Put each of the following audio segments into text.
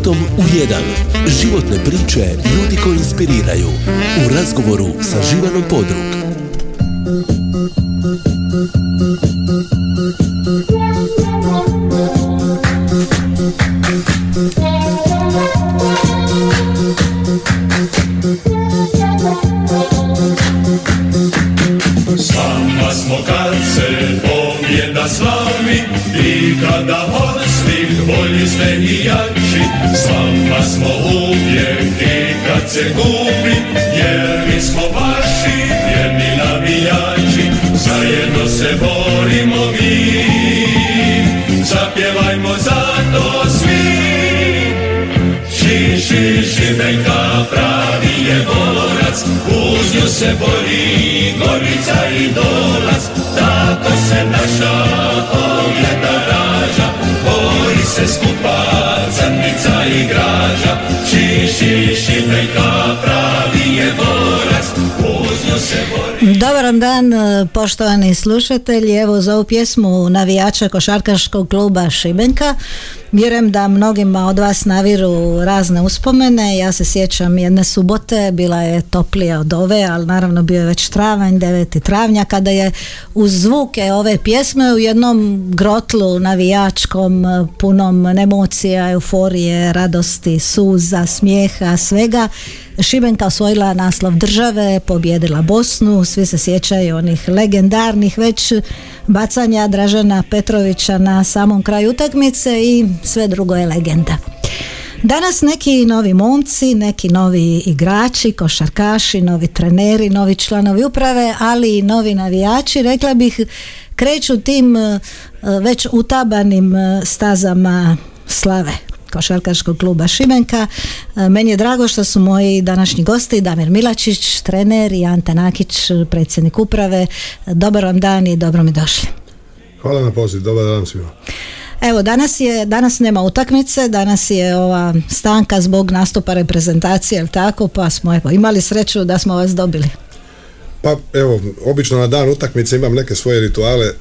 životom u jedan. Životne priče ljudi koji inspiriraju. U razgovoru sa Živanom Podrug. Dan e, poštovani slušatelji, evo za ovu pjesmu navijača košarkaškog kluba Šibenka. Vjerujem da mnogima od vas naviru razne uspomene, ja se sjećam jedne subote, bila je toplija od ove, ali naravno bio je već travanj, 9. travnja, kada je uz zvuke ove pjesme u jednom grotlu navijačkom, e, punom emocija, euforije, radosti, suza, smijeha, svega, Šibenka osvojila naslov države, pobjedila Bosnu, svi se sjećaju onih legendarnih već bacanja Dražena Petrovića na samom kraju utakmice i sve drugo je legenda. Danas neki novi momci, neki novi igrači, košarkaši, novi treneri, novi članovi uprave, ali i novi navijači, rekla bih, kreću tim eh, već utabanim eh, stazama slave košarkaškog kluba Šibenka. E, Meni je drago što su moji današnji gosti Damir Milačić, trener i Ante Nakić, predsjednik uprave. Dobar vam dan i dobro mi došli. Hvala na poziv, dobar dan svima. Evo, danas, je, danas nema utakmice, danas je ova stanka zbog nastupa reprezentacije, jel tako, pa smo evo, imali sreću da smo vas dobili. Pa evo, obično na dan utakmice imam neke svoje rituale e,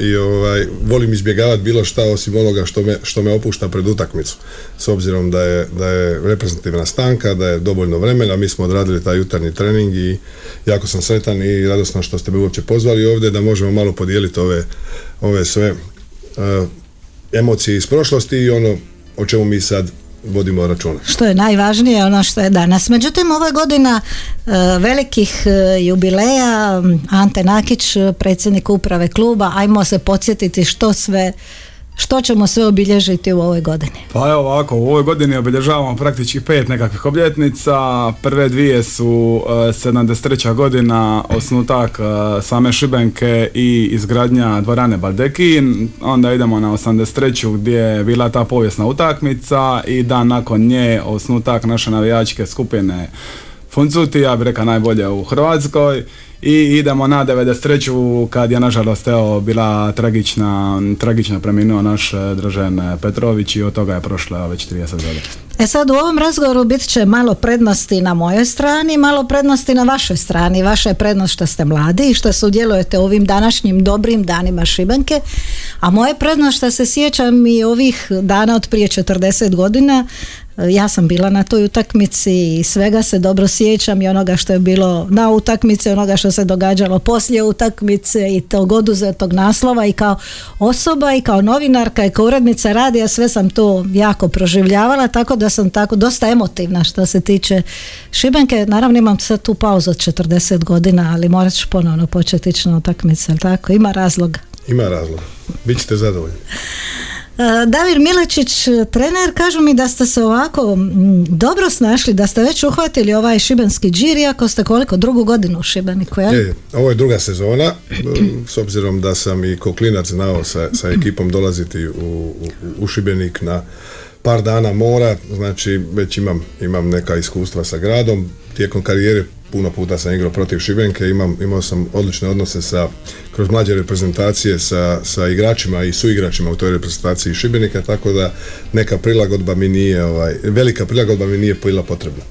i ovaj, volim izbjegavati bilo šta osim onoga što me, što me opušta pred utakmicu. S obzirom da je, da je reprezentativna stanka, da je dovoljno vremena, mi smo odradili taj jutarnji trening i jako sam sretan i radosno što ste me uopće pozvali ovdje da možemo malo podijeliti ove, ove sve e, emocije iz prošlosti i ono o čemu mi sad vodimo računa. Što je najvažnije, ono što je danas. Međutim, ovo je godina e, velikih e, jubileja. Ante Nakić, predsjednik uprave kluba, ajmo se podsjetiti što sve što ćemo sve obilježiti u ovoj godini? Pa evo ovako, u ovoj godini obilježavamo praktički pet nekakvih obljetnica. Prve dvije su e, 73. godina, osnutak e, same Šibenke i izgradnja dvorane Baldekin. Onda idemo na 83. gdje je bila ta povijesna utakmica i dan nakon nje osnutak naše navijačke skupine Funcuti, ja bih rekao najbolje u Hrvatskoj i idemo na 93. kad je nažalost evo bila tragična, tragično preminuo naš eh, Dražen Petrović i od toga je prošlo već 30 godina. E sad u ovom razgovoru bit će malo prednosti na mojoj strani, malo prednosti na vašoj strani. Vaša je prednost što ste mladi i što sudjelujete u ovim današnjim dobrim danima Šibenke, a moje prednost što se sjećam i ovih dana od prije 40 godina ja sam bila na toj utakmici i svega se dobro sjećam i onoga što je bilo na utakmici, onoga što se događalo poslije utakmice i tog oduzetog naslova i kao osoba i kao novinarka i kao urednica radija sve sam to jako proživljavala tako da sam tako dosta emotivna što se tiče Šibenke. Naravno imam sad tu pauzu od 40 godina, ali morat ću ponovno početi ići na utakmice, tako? Ima razloga. Ima razloga. Bićete zadovoljni. Davir Milečić, trener, kažu mi da ste se ovako dobro snašli, da ste već uhvatili ovaj šibenski džir, iako ste koliko drugu godinu u Šibeniku, jel? Je, ovo je druga sezona, s obzirom da sam i koklinac znao sa, sa ekipom dolaziti u, u, u Šibenik na par dana mora, znači već imam, imam neka iskustva sa gradom, tijekom karijere puno puta sam igrao protiv Šibenke, imam, imao sam odlične odnose sa, kroz mlađe reprezentacije sa, sa igračima i suigračima u toj reprezentaciji Šibenika, tako da neka prilagodba mi nije, ovaj, velika prilagodba mi nije bila potrebna.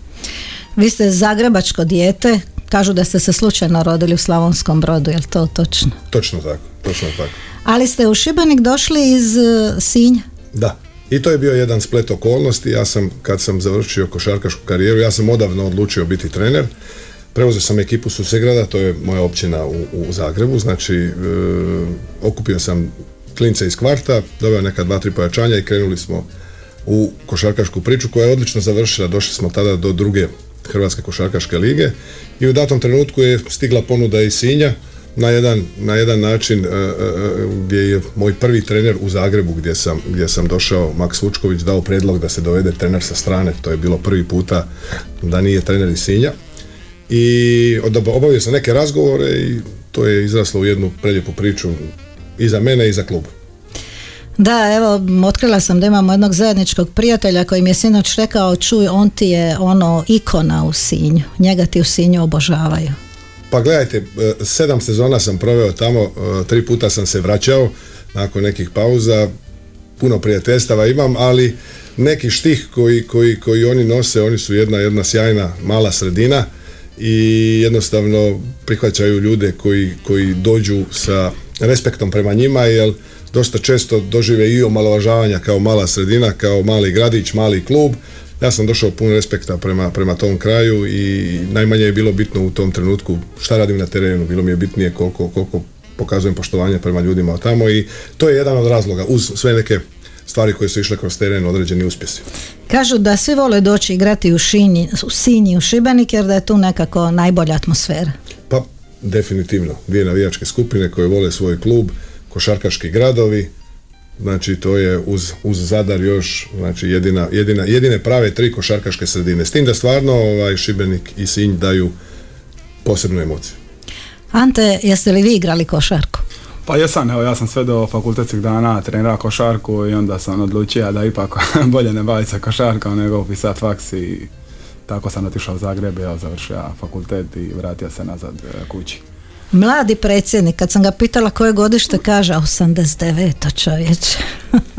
Vi ste zagrebačko dijete, kažu da ste se slučajno rodili u Slavonskom brodu, je li to točno? Točno tako, točno tako. Ali ste u Šibenik došli iz uh, Sinja? Da, I to je bio jedan splet okolnosti. Ja sam, kad sam završio košarkašku karijeru, ja sam odavno odlučio biti trener. Preuzeo sam ekipu Susegrada, to je moja općina u, u Zagrebu, znači e, okupio sam klince iz kvarta, doveo neka dva, tri pojačanja i krenuli smo u košarkašku priču koja je odlično završila. Došli smo tada do druge Hrvatske košarkaške lige i u datom trenutku je stigla ponuda iz Sinja na jedan, na jedan način e, e, gdje je moj prvi trener u Zagrebu gdje sam, gdje sam došao, Maks Vučković, dao predlog da se dovede trener sa strane, to je bilo prvi puta da nije trener iz Sinja i obavio sam neke razgovore i to je izraslo u jednu preljepu priču i za mene i za klub. Da, evo, otkrila sam da imamo jednog zajedničkog prijatelja koji mi je sinoć rekao, čuj, on ti je ono ikona u Sinju, njega ti u Sinju obožavaju. Pa gledajte, e, sedam sezona sam proveo tamo, e, tri puta sam se vraćao nakon nekih pauza, puno prijateljstava imam, ali neki štih koji, koji, koji oni nose, oni su jedna, jedna sjajna mala sredina i jednostavno prihvaćaju ljude koji, koji dođu sa respektom prema njima, jer dosta često dožive i omalovažavanja kao mala sredina, kao mali gradić, mali klub. Ja sam došao pun respekta prema, prema tom kraju i najmanje je bilo bitno u tom trenutku šta radim na terenu, bilo mi je bitnije koliko, koliko pokazujem poštovanje prema ljudima tamo i to je jedan od razloga uz sve neke stvari koje su išle kroz teren, određeni uspjesi. Kažu da svi vole doći igrati u, šinji, u Sinji, u Šibenik jer da je tu nekako najbolja atmosfera. Pa definitivno, dvije navijačke skupine koje vole svoj klub, košarkaški gradovi, znači to je uz, uz Zadar još znači jedina, jedina, jedine prave tri košarkaške sredine. S tim da stvarno ovaj, Šibenik i Sinj daju posebnu emociju. Ante, jeste li vi igrali košarku? Pa jesam, evo ja sam sve do fakultetskih dana trenirao košarku i onda sam odlučio da ipak bolje ne baviti se košarkom nego upisati faks i tako sam otišao u Zagreb, ja završio fakultet i vratio se nazad e, kući. Mladi predsjednik, kad sam ga pitala koje godište, kaže 89. čovječe.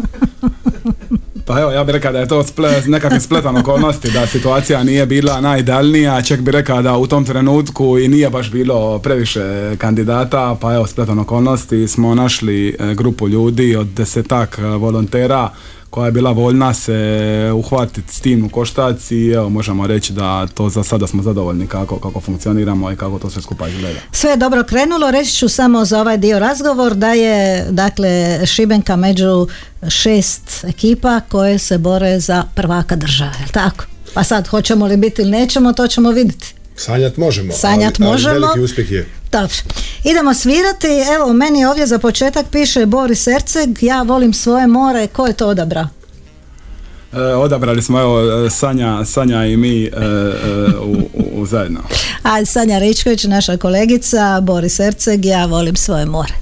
Pa evo, ja bih rekao da je to splet, nekakvi spletan okolnosti, da situacija nije bila najidealnija, čak bih rekao da u tom trenutku i nije baš bilo previše kandidata, pa evo, spletan okolnosti smo našli e, grupu ljudi od desetak e, volontera koja je bila voljna se uhvatiti s tim u koštac i evo možemo reći da to za sada smo zadovoljni kako, kako funkcioniramo i kako to sve skupa izgleda. Sve je dobro krenulo, reći ću samo za ovaj dio razgovor da je dakle Šibenka među šest ekipa koje se bore za prvaka države, tako? Pa sad hoćemo li biti ili nećemo, to ćemo vidjeti. Sanjat možemo, Sanjat ali, možemo. veliki uspjeh je. Dobro. Idemo svirati, evo meni ovdje za početak piše Boris Erceg, ja volim svoje more, ko je to odabrao? E, odabrali smo evo Sanja, Sanja i mi e, e, u, u, u zajedno. A Sanja Ričković, naša kolegica, Boris Erceg, ja volim svoje more.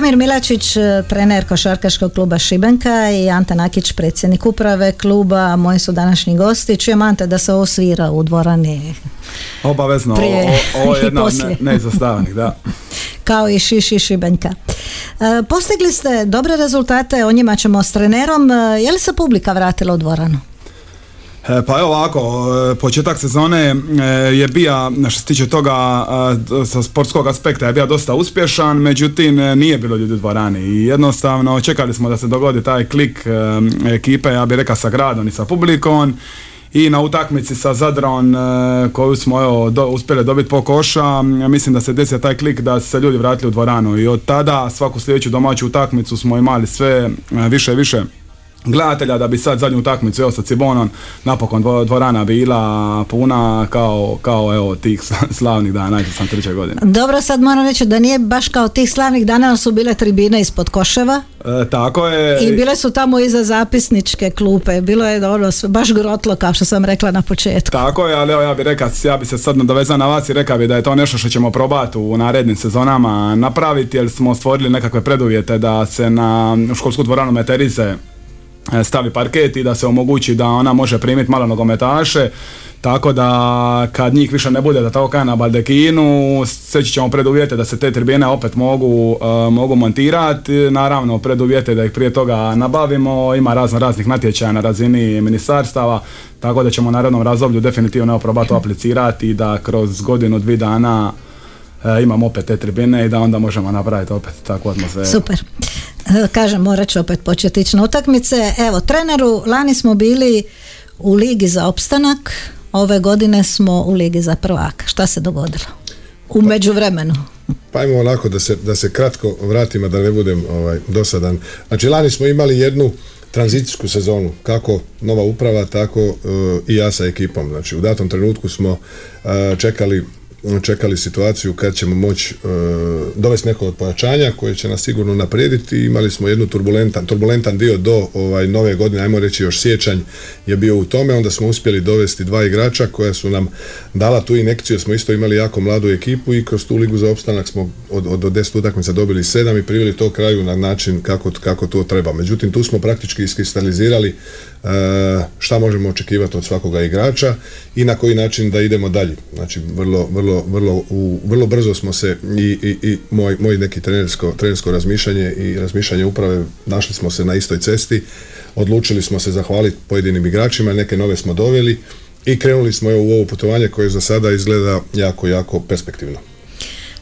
Damir Milačić, e, trener košarkaškog kluba Šibenka i Ante Nakić, predsjednik uprave kluba, moji su današnji gosti. Čujem Ante da se ovo svira u dvorani Obavezno, Prije o- ovo je jedna od ne, da. kao i Šiši Šibenka. E, Postigli ste dobre rezultate, o njima ćemo s trenerom. E, Je li se publika vratila u dvoranu? E, Pa evo ovako, e, početak sezone e, je bija, što se tiče toga, sa sportskog aspekta je bio dosta uspješan, međutim nije bilo ljudi u dvorani. I jednostavno čekali smo da se dogodi taj klik ekipe, ja bih rekao sa gradom i sa publikom. I na utakmici sa Zadron koju smo evo, do- uspjeli dobiti po koša, mislim da se desio taj klik da se ljudi vratili u dvoranu. I od tada svaku sljedeću domaću utakmicu smo imali sve više i više gledatelja da bi sad zadnju utakmicu evo sa Cibonom napokon dvo- dvorana bila puna kao, kao evo tih slavnih dana, najte sam treće godine. Dobro, sad moram reći da nije baš kao tih slavnih dana, su bile tribine ispod koševa E, tako je. i bile su tamo iza zapisničke klupe. Bilo je ono, sve- baš grotlo, kao što sam rekla na početku. Tako je, ali evo ja bih rekao, ja bi se sad nadovezao na vas i rekao bi da je to nešto što ćemo probati u narednim sezonama napraviti jer smo stvorili nekakve preduvjete da se na školsku dvoranu Meterize stavi parket i da se omogući da ona može primiti malo nogometaše tako da kad njih više ne bude da tako kažem na baldekinu steći ćemo preduvjete da se te tribine opet mogu, e, mogu montirati naravno preduvjete da ih prije toga nabavimo ima razno raznih natječaja na razini ministarstava tako da ćemo u narednom razdoblju definitivno probati aplicirati i da kroz godinu, dvi dana e, imamo opet te tribine i da onda možemo napraviti opet takvu atmosferu. Super. E, Kažem, morat ću opet početi ići na utakmice. Evo, treneru, lani smo bili u Ligi za opstanak, ove godine smo u Ligi za prvaka. Šta se dogodilo? U međuvremenu. Pa ajmo onako da se, da se kratko vratimo, da ne budem ovaj, dosadan. Znači, lani smo imali jednu tranzicijsku sezonu, kako nova uprava, tako e, i ja sa ekipom. Znači, u datom trenutku smo e, čekali čekali situaciju kad ćemo moći e, dovesti neko od pojačanja koje će nas sigurno naprijediti. Imali smo jednu turbulentan, turbulentan dio do ovaj, nove godine, ajmo reći još sjećanj je bio u tome, onda smo uspjeli dovesti dva igrača koja su nam dala tu inekciju, smo isto imali jako mladu ekipu i kroz tu ligu za opstanak smo od, od, od 10 utakmica dobili sedam i priveli to kraju na način kako, kako to treba. Međutim, tu smo praktički iskristalizirali e, šta možemo očekivati od svakoga igrača i na koji način da idemo dalje. Znači, vrlo, vrlo, vrlo, u, vrlo brzo smo se i, i, i moj, moj neki trenersko, trenersko razmišljanje i razmišljanje uprave, našli smo se na istoj cesti, odlučili smo se zahvaliti pojedinim igračima, neke nove smo doveli i krenuli smo u ovo putovanje koje za sada izgleda jako, jako perspektivno.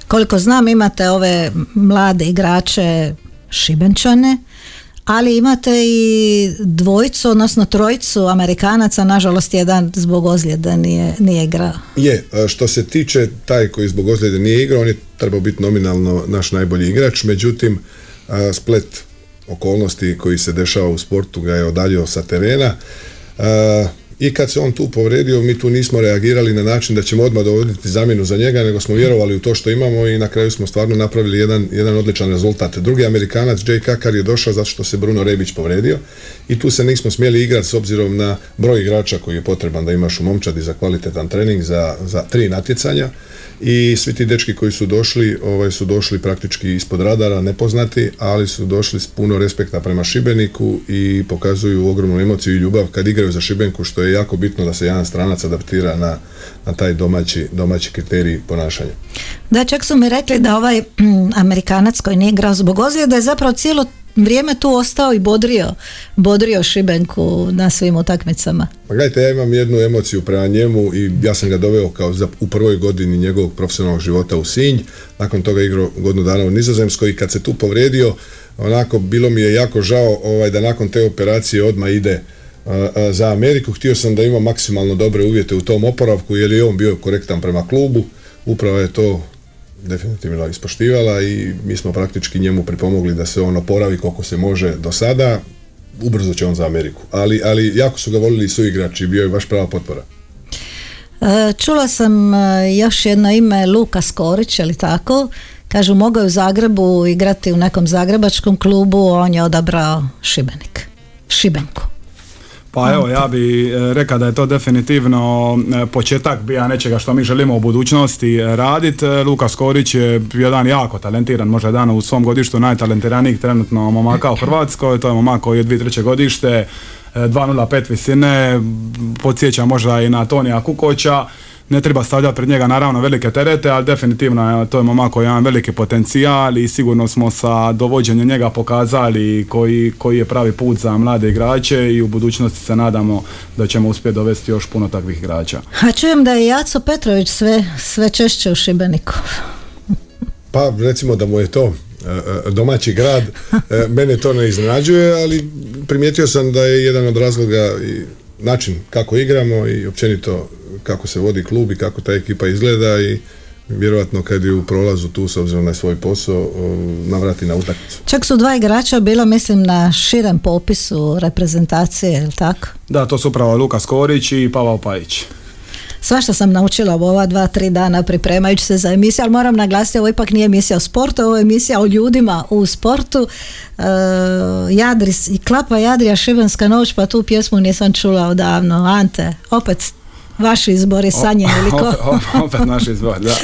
Koliko znam, imate ove mlade igrače Šibenčane, ali imate i dvojicu, odnosno trojicu Amerikanaca, nažalost jedan zbog ozljede nije, nije igrao. Je, što se tiče taj koji zbog ozljede nije igrao, on je trebao biti nominalno naš najbolji igrač, međutim splet okolnosti koji se dešava u sportu ga je odaljio sa terena. I kad se on tu povredio, mi tu nismo reagirali na način da ćemo odmah dovoditi zamjenu za njega, nego smo vjerovali u to što imamo i na kraju smo stvarno napravili jedan, jedan odličan rezultat. Drugi Amerikanac, Jay Kakar, je došao zato što se Bruno Rebić povredio i tu se nismo smjeli igrati s obzirom na broj igrača koji je potreban da imaš u momčadi za kvalitetan trening za, za tri natjecanja i svi ti dečki koji su došli ovaj, su došli praktički ispod radara, nepoznati, ali su došli s puno respekta prema Šibeniku i pokazuju ogromnu emociju i ljubav kad igraju za Šibenku, što je jako bitno da se jedan stranac adaptira na, na taj domaći, domaći kriterij ponašanja. Da, čak su mi rekli da ovaj mm, Amerikanac koji nije igrao zbog ozljede je zapravo cijelo vrijeme tu ostao i bodrio, bodrio Šibenku na svim utakmicama. Pa gledajte, ja imam jednu emociju prema njemu i ja sam ga doveo kao za, u prvoj godini njegovog profesionalnog života u Sinj, nakon toga igrao godinu dana u Nizozemskoj i kad se tu povrijedio, onako bilo mi je jako žao ovaj, da nakon te operacije odmah ide za Ameriku. Htio sam da ima maksimalno dobre uvjete u tom oporavku jer je on bio korektan prema klubu. Upravo je to definitivno ispoštivala i mi smo praktički njemu pripomogli da se on oporavi koliko se može do sada. Ubrzo će on za Ameriku. Ali, ali jako su ga volili i suigrači, bio je baš prava potpora. E, Čula sam e, još jedno ime Luka Skorić, ali tako? Kažu, mogao je u Zagrebu igrati u nekom zagrebačkom klubu, on je odabrao Šibenik. Šibenku. Pa evo, ja bi e, rekao da je to definitivno e, početak bija nečega što mi želimo u budućnosti raditi. Luka Skorić je jedan jako talentiran, možda dan u svom godištu najtalentiranijih trenutno momaka u Hrvatskoj. To je momak koji je 2003. godište, 2.05 visine, podsjeća možda i na Tonija Kukoća ne treba stavljati pred njega naravno velike terete, ali definitivno to je momak koji ima veliki potencijal i sigurno smo sa dovođenjem njega pokazali koji, koji je pravi put za mlade igrače i u budućnosti se nadamo da ćemo uspjeti dovesti još puno takvih igrača. A čujem da je Jaco Petrović sve, sve češće u Šibeniku. Pa recimo da mu je to e, e, domaći grad, e, mene to ne iznenađuje, ali primijetio sam da je jedan od razloga i način kako igramo i općenito kako se vodi klub i kako ta ekipa izgleda i vjerojatno kad je u prolazu tu s obzirom na svoj posao navrati na utakmicu. Čak su dva igrača bila mislim na širem popisu reprezentacije, je tako? Da, to su upravo Luka Skorić i Pavao Pajić. Svašta sam naučila u ova dva, tri dana pripremajući se za emisiju, ali moram naglasiti, ovo ipak nije emisija o sportu, ovo je emisija o ljudima u sportu. Uh, Jadris i Klapa Jadrija Šibenska noć, pa tu pjesmu nisam čula odavno. Ante, opet vaši izbori Sanje ili ko? opet, naš izbor, da.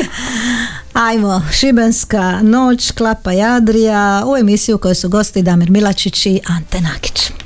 Ajmo, Šibenska noć, Klapa Jadrija, u emisiju koju su gosti Damir Milačić i Ante Nakić.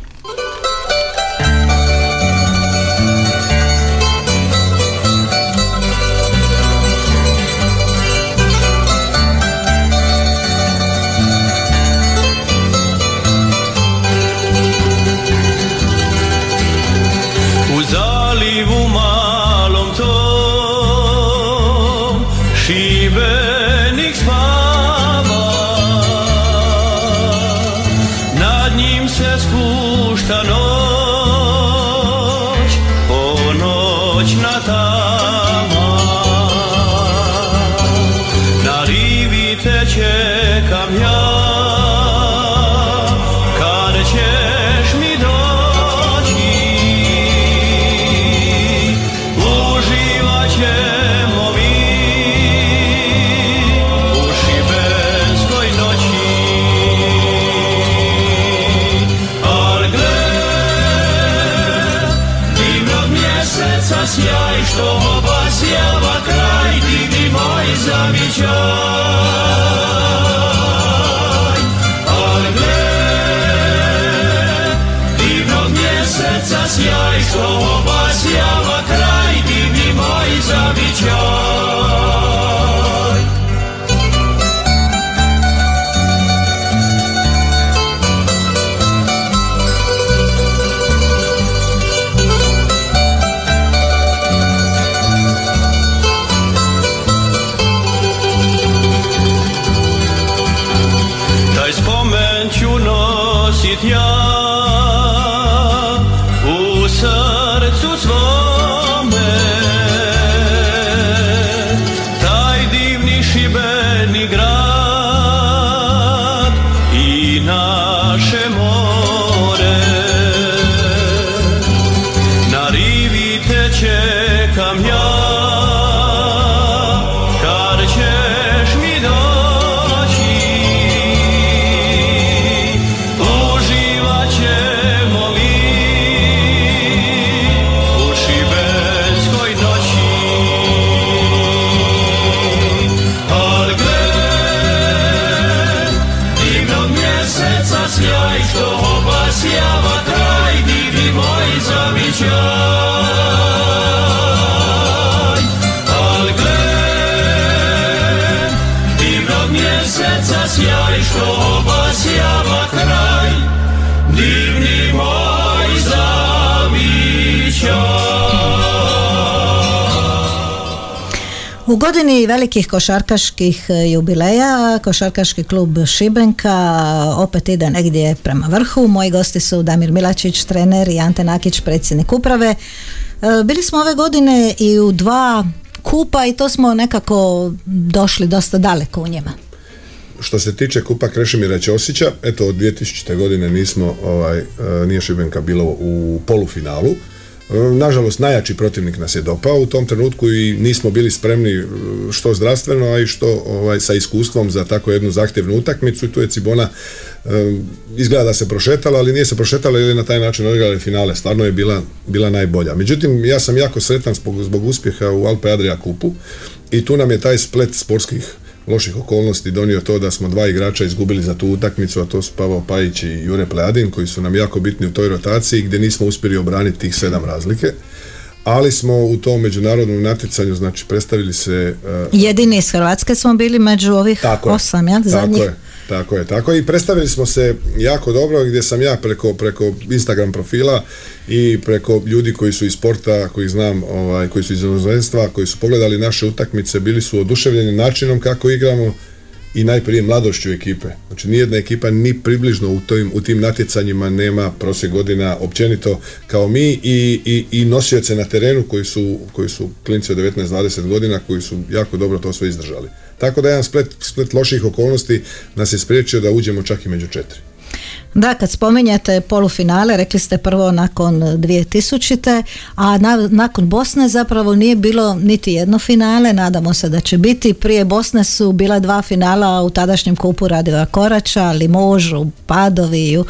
U godini velikih košarkaških e, jubileja, košarkaški klub Šibenka opet ide negdje prema vrhu. Moji gosti su Damir Milačić, trener i Ante Nakić, predsjednik uprave. E, bili smo ove godine i u dva kupa i to smo nekako došli dosta daleko u njima. Što se tiče kupa Krešimira Ćosića, eto od 2000. godine nismo, ovaj, e, nije Šibenka bilo u polufinalu, Nažalost, najjači protivnik nas je dopao u tom trenutku i nismo bili spremni e, što zdravstveno, a i što ovaj, sa iskustvom za tako jednu zahtjevnu utakmicu i tu je Cibona e, izgleda da se prošetala, ali nije se prošetala je na taj način odigrala finale. Stvarno je bila, bila najbolja. Međutim, ja sam jako sretan zbog, zbog uspjeha u Alpe Adria kupu i tu nam je taj splet sportskih loših okolnosti donio to da smo dva igrača izgubili za tu utakmicu, a to su Pavao Pajić i Jure Plejadin koji su nam jako bitni u toj rotaciji gdje nismo uspjeli obraniti tih sedam razlike. Ali smo u tom međunarodnom natjecanju, znači predstavili se... uh, Jedini iz Hrvatske smo bili među ovih Tako je, osam, ja, Tako zadnjih. je, tako je, tako. I predstavili smo se jako dobro gdje sam ja preko, preko Instagram profila i preko ljudi koji su iz sporta, koji znam, ovaj, koji su iz inozemstva, koji su pogledali naše utakmice, bili su oduševljeni načinom kako igramo i najprije mladošću ekipe. Znači nijedna ekipa ni približno u, tim, u tim natjecanjima nema prosjek godina općenito kao mi i, i, i nosioce na terenu koji su, koji su klinci od 19-20 godina koji su jako dobro to sve izdržali. Tako da jedan splet, splet loših okolnosti nas je spriječio da uđemo čak i među četiri. Da, kad spominjete polufinale, rekli ste prvo nakon 2000. a na- nakon Bosne zapravo nije bilo niti jedno finale, nadamo se da će biti. Prije Bosne su bila dva finala u tadašnjem kupu Radeva Korača, Limožu, Padovi, u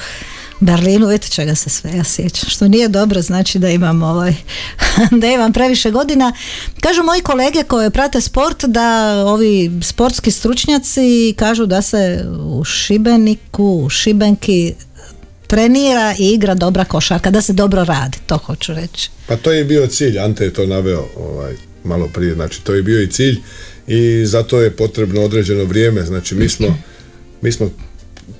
Berlinu, vidite čega se sve ja sjećam, što nije dobro, znači da imam ovaj, da imam previše godina. Kažu moji kolege koje prate sport da ovi sportski stručnjaci kažu da se u Šibeniku, u Šibenki trenira i igra dobra košarka, da se dobro radi, to hoću reći. Pa to je bio cilj, Ante je to naveo ovaj, malo prije, znači to je bio i cilj i zato je potrebno određeno vrijeme, znači mi smo, mi smo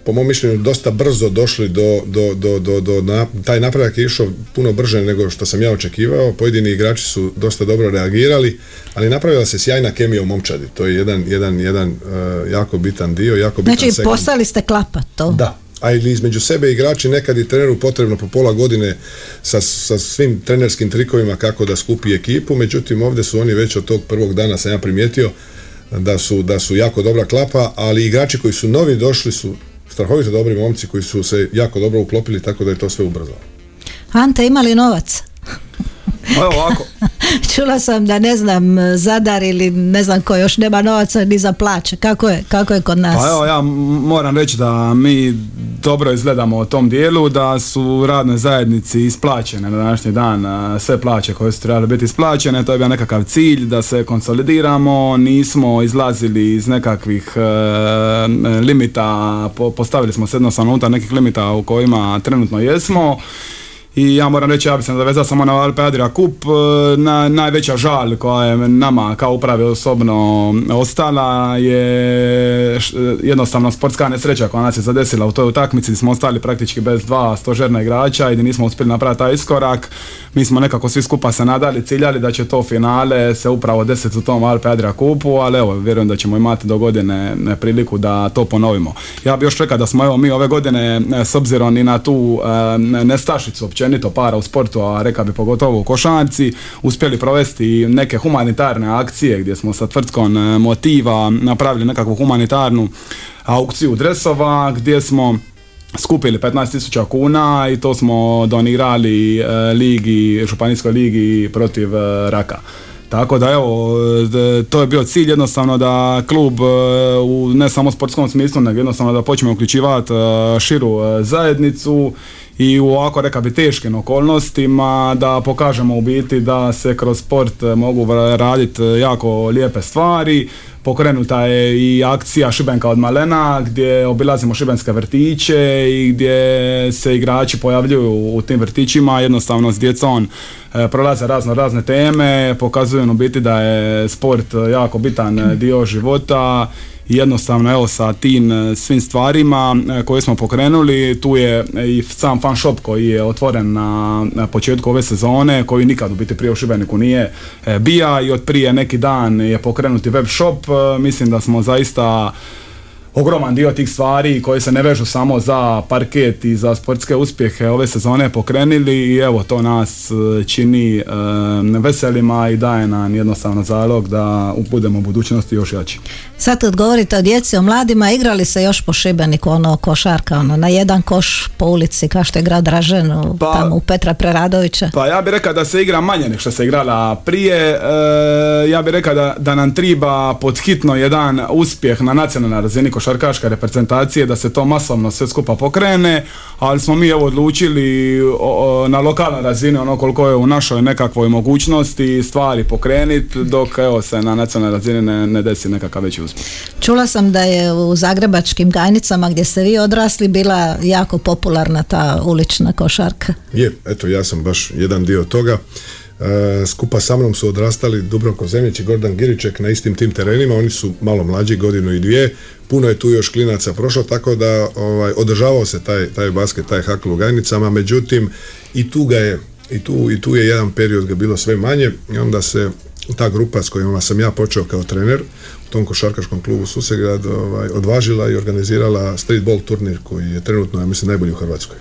po mom mišljenju dosta brzo došli do, do, do, do, do na, taj napredak je išao puno brže nego što sam ja očekivao, pojedini igrači su dosta dobro reagirali, ali napravila se sjajna kemija u momčadi, to je jedan, jedan, jedan eh, jako bitan dio, jako bitan Znači segment. postali ste klapa to. Da, a ili između sebe igrači nekad i treneru potrebno po pola godine sa, sa svim trenerskim trikovima kako da skupi ekipu, međutim ovdje su oni već od tog prvog dana sam ja primijetio da su, da su jako dobra klapa, ali igrači koji su novi došli su strahovito dobri momci koji su se jako dobro uklopili tako da je to sve ubrzalo. Ante, ima li novac? Pa evo ovako, Čula sam da ne znam Zadar ili ne znam ko još nema novaca ni za plaće. Kako je, kako je kod nas? Pa evo ja moram reći da mi dobro izgledamo u tom dijelu, da su radne zajednici isplaćene na današnji dan, sve plaće koje su trebale biti isplaćene, to je bio nekakav cilj da se konsolidiramo, nismo izlazili iz nekakvih e, limita, po- postavili smo se jednostavno unutar nekih limita u kojima trenutno jesmo. I ja moram reći, ja bi se nadovezao samo na Alpe Adria Kup, e, na, najveća žal koja je nama kao upravi osobno ostala je š- jednostavno sportska nesreća koja nas je zadesila u toj utakmici, smo ostali praktički bez dva stožerna igrača i nismo uspjeli napraviti taj iskorak. Mi smo nekako svi skupa se nadali, ciljali da će to finale se upravo desiti u tom Alpe Adria Kupu, ali evo, vjerujem da ćemo imati do godine e, priliku da to ponovimo. Ja bih još rekao da smo evo mi ove godine e, s obzirom i na tu e, nestašicu općenito para u sportu, a reka bi pogotovo u košarci, uspjeli provesti neke humanitarne akcije gdje smo sa tvrtkom e, Motiva napravili nekakvu humanitarnu aukciju dresova gdje smo skupili 15.000 kuna i to smo donirali e, ligi, županijskoj ligi protiv e, raka. Tako da evo, to je bio cilj jednostavno da klub u ne samo sportskom smislu, nego jednostavno da počnemo uključivati širu zajednicu i u ovako reka bi teškim okolnostima da pokažemo u biti da se kroz sport mogu raditi jako lijepe stvari. Pokrenuta je i akcija Šibenka od malena gdje obilazimo šibenske vrtiće i gdje se igrači pojavljuju u tim vrtićima jednostavno s djecom e, prolaze razno razne teme, pokazuju u biti da je sport jako bitan dio života jednostavno evo sa tim e, svim stvarima e, koje smo pokrenuli, tu je i sam fan shop koji je otvoren na, početku ove sezone, koji nikad u biti prije u Šibeniku nije e, bija i od prije neki dan je pokrenuti web shop, mislim da smo zaista ogroman dio tih stvari koje se ne vežu samo za parket i za sportske uspjehe ove sezone pokrenili i evo to nas e, čini e, veselima i daje nam jednostavno zalog da budemo u budućnosti još jači. Sad kad govorite o djeci, o mladima, igrali se još po Šibeniku, ono košarka, ono, na jedan koš po ulici, kao što je grad Dražen, u- Pa- tamo u Petra Preradovića. Pa ja bih rekao da se igra manje nego što se igrala prije. E, ja bih rekao da, da nam triba pod hitno jedan uspjeh na nacionalnoj razini košarkaške reprezentacije, da se to masovno sve skupa pokrene, ali smo mi evo odlučili o- o, na lokalnoj razini ono koliko je u našoj nekakvoj mogućnosti stvari pokreniti, dok evo se na nacionalnoj razini ne, ne desi nekakav veći uspjeh. Čula sam da je u zagrebačkim gajnicama gdje ste vi odrasli bila jako popularna ta ulična košarka. Je, eto ja sam baš jedan dio toga. E, skupa sa mnom su odrastali Dubrovko Zemljić i Gordan Giriček na istim tim terenima, oni su malo mlađi, godinu i dvije, puno je tu još klinaca prošlo, tako da ovaj, održavao se taj, taj basket, taj hakl u Gajnicama, međutim i tu ga je, i tu, i tu je jedan period ga bilo sve manje. I onda se ta grupa s kojima sam ja počeo kao trener u tom košarkaškom klubu Susegrad ovaj, odvažila i organizirala streetball turnir koji je trenutno, ja mislim, najbolji u Hrvatskoj.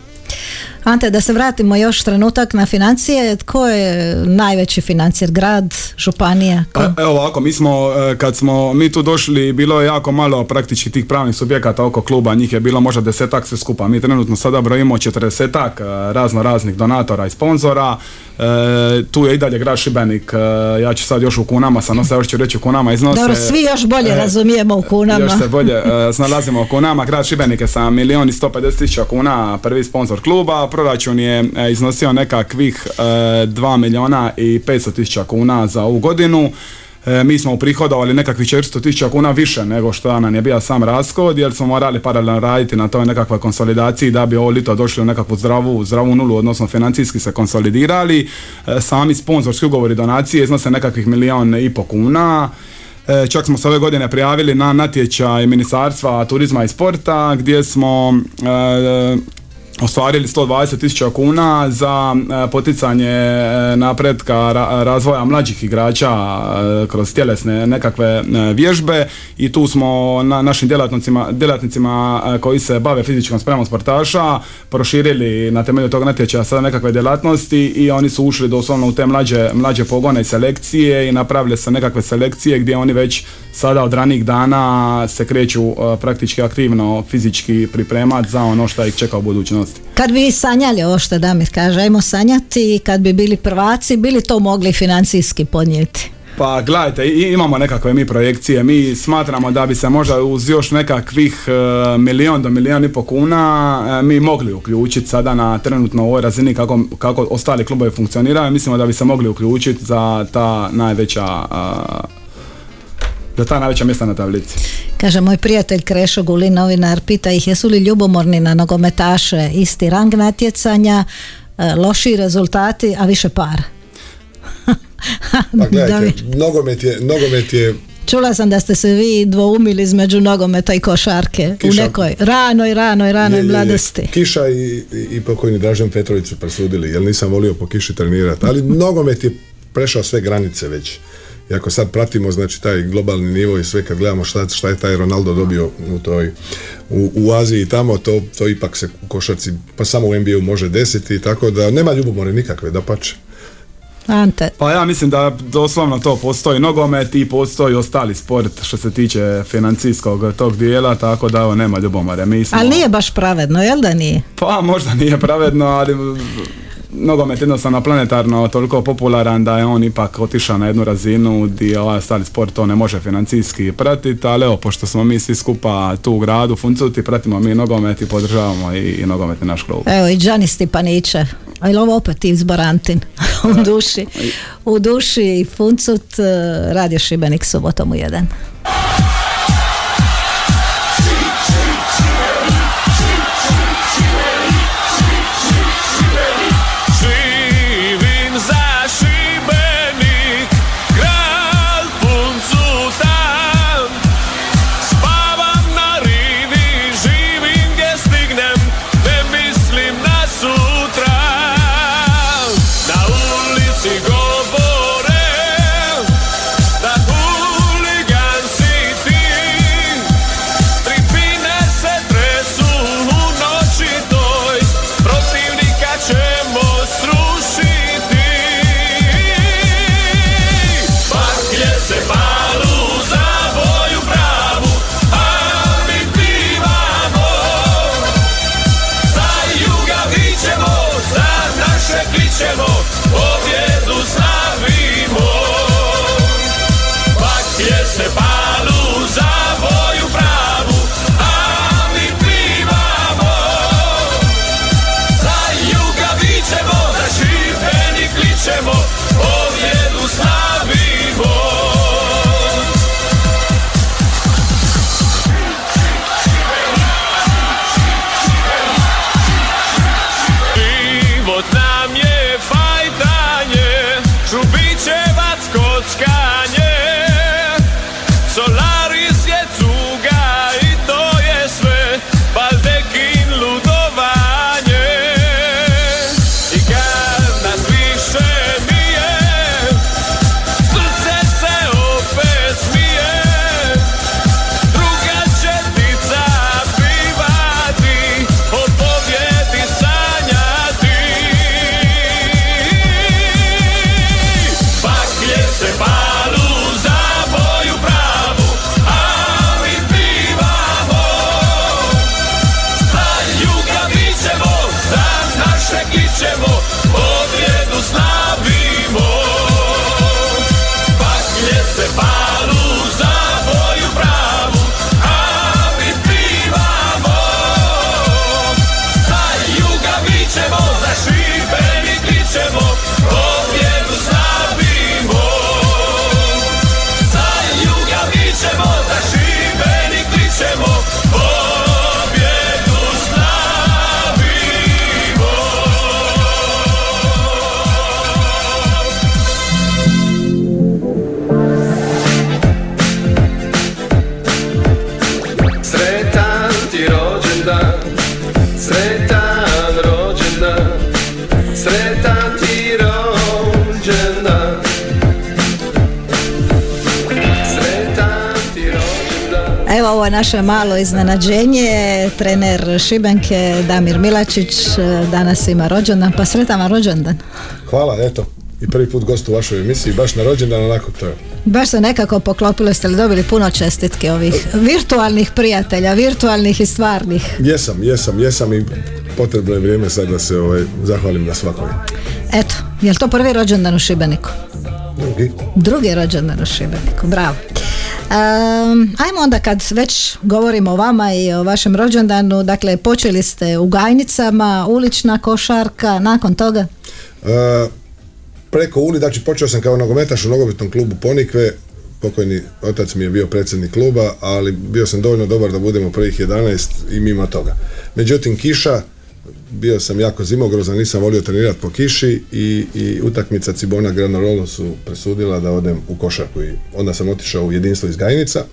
Ante, da se vratimo još trenutak na financije, tko je najveći financijer, grad, županija? Ko? Pa, evo ovako, mi smo, e, kad smo mi tu došli, bilo je jako malo praktički tih pravnih subjekata oko kluba, njih je bilo možda desetak sve skupa. Mi trenutno sada brojimo četrdesetak e, razno raznih donatora i sponzora. E, tu je i dalje grad Šibenik, e, ja ću sad još u kunama, sam nosa još ću reći u kunama iznose. Dobro, svi još bolje e, razumijemo u kunama. Još se bolje e, snalazimo u kunama. Grad Šibenik je sa milion i 150 tisuća kuna prvi sponsor kluba. Proračun je e, iznosio nekakvih e, 2 miliona i 500 tisuća kuna za ovu godinu. E, mi smo uprihodovali nekakvih 400 tisuća kuna više nego što nam je bio sam rashod jer smo morali paralelno raditi na toj nekakvoj konsolidaciji da bi ovo lito došli u nekakvu zdravu, zdravu nulu, odnosno financijski se konsolidirali. E, sami sponzorski ugovori donacije iznose nekakvih milion i po kuna. E, Čak smo se ove godine prijavili na natječaj Ministarstva turizma i sporta gdje smo e, ostvarili 120 tisuća kuna za e, poticanje e, napretka ra- razvoja mlađih igrača e, kroz tjelesne nekakve vježbe i tu smo na našim djelatnicima, djelatnicima koji se bave fizičkom spremom sportaša proširili na temelju tog natječaja sada nekakve djelatnosti i oni su ušli doslovno u te mlađe, mlađe pogone i selekcije i napravili se nekakve selekcije gdje oni već sada od ranih dana se kreću praktički aktivno fizički pripremati za ono što ih čeka u budućnosti. Kad bi sanjali ovo što Damir kaže, ajmo sanjati i kad bi bili prvaci, bili to mogli financijski podnijeti. Pa gledajte, imamo nekakve mi projekcije, mi smatramo da bi se možda uz još nekakvih e, milion do milion i po kuna e, mi mogli uključiti sada na trenutno ovoj razini kako, kako ostali klubovi funkcioniraju, mislimo da bi se mogli uključiti za ta najveća za ta najveća mjesta na tablici. Kaže moj prijatelj Krešo Gulin, novinar, pita ih jesu li ljubomorni na nogometaše, isti rang natjecanja, e, loši rezultati, a više para. Pa Da gledajte, nogomet je, nogomet je Čula sam da ste se vi dvoumili između nogometa i košarke u nekoj ranoj, ranoj, ranoj je- je- je mladosti. Kiša i, i, i pokojni Dražen Petrović su presudili, jer nisam volio po kiši trenirati. Ali nogomet je prešao sve granice već. I ako sad pratimo znači taj globalni nivo i sve kad gledamo šta, šta je taj Ronaldo dobio u toj u, u Aziji i tamo, to, to ipak se u košarci pa samo u NBA-u može desiti, tako da nema ljubomore nikakve, da pače. Ante, Pa ja mislim da doslovno to postoji nogomet i postoji ostali sport što se tiče financijskog tog dijela, tako da evo nema ljubomore. Mi smo, ali nije baš pravedno, jel da nije? Pa možda nije pravedno, ali nogomet jednostavno planetarno toliko popularan da je on ipak otišao na jednu razinu gdje ovaj ostali sport to ne može financijski pratiti, ali evo, pošto smo mi svi skupa tu u gradu Funcuti, pratimo mi nogomet i podržavamo i, i nogometni naš klub. Evo i Đani Stipaniće. A ili ovo opet izbor Antin u duši. U duši i Funcut, eh, radio Šibenik subotom u jedan. Naše malo iznenađenje, trener Šibenke Damir Milačić danas ima rođendan, pa sretan vam rođendan. Hvala, eto. I prvi put gost u vašoj emisiji, baš na rođendan, onako to je. Baš se nekako poklopilo, ste li dobili puno čestitke ovih virtualnih prijatelja, virtualnih i stvarnih? Jesam, jesam, jesam i potrebno je vrijeme sad da se ovaj, zahvalim na svakoj. Eto, je li to prvi rođendan u Šibeniku? Drugi. Drugi rođendan u Šibeniku, bravo. Um, ajmo onda kad već govorimo o vama i o vašem rođendanu, dakle počeli ste u Gajnicama, ulična košarka, nakon toga? E, preko uli, znači počeo sam kao nogometaš u nogometnom klubu Ponikve, pokojni otac mi je bio predsjednik kluba, ali bio sam dovoljno dobar da budemo prvih 11 i mimo toga. Međutim, kiša, bio sam jako zimogrozan, nisam volio trenirati po kiši i, i utakmica Cibona Granorolo su presudila da odem u košarku i onda sam otišao u jedinstvo iz Gajnica.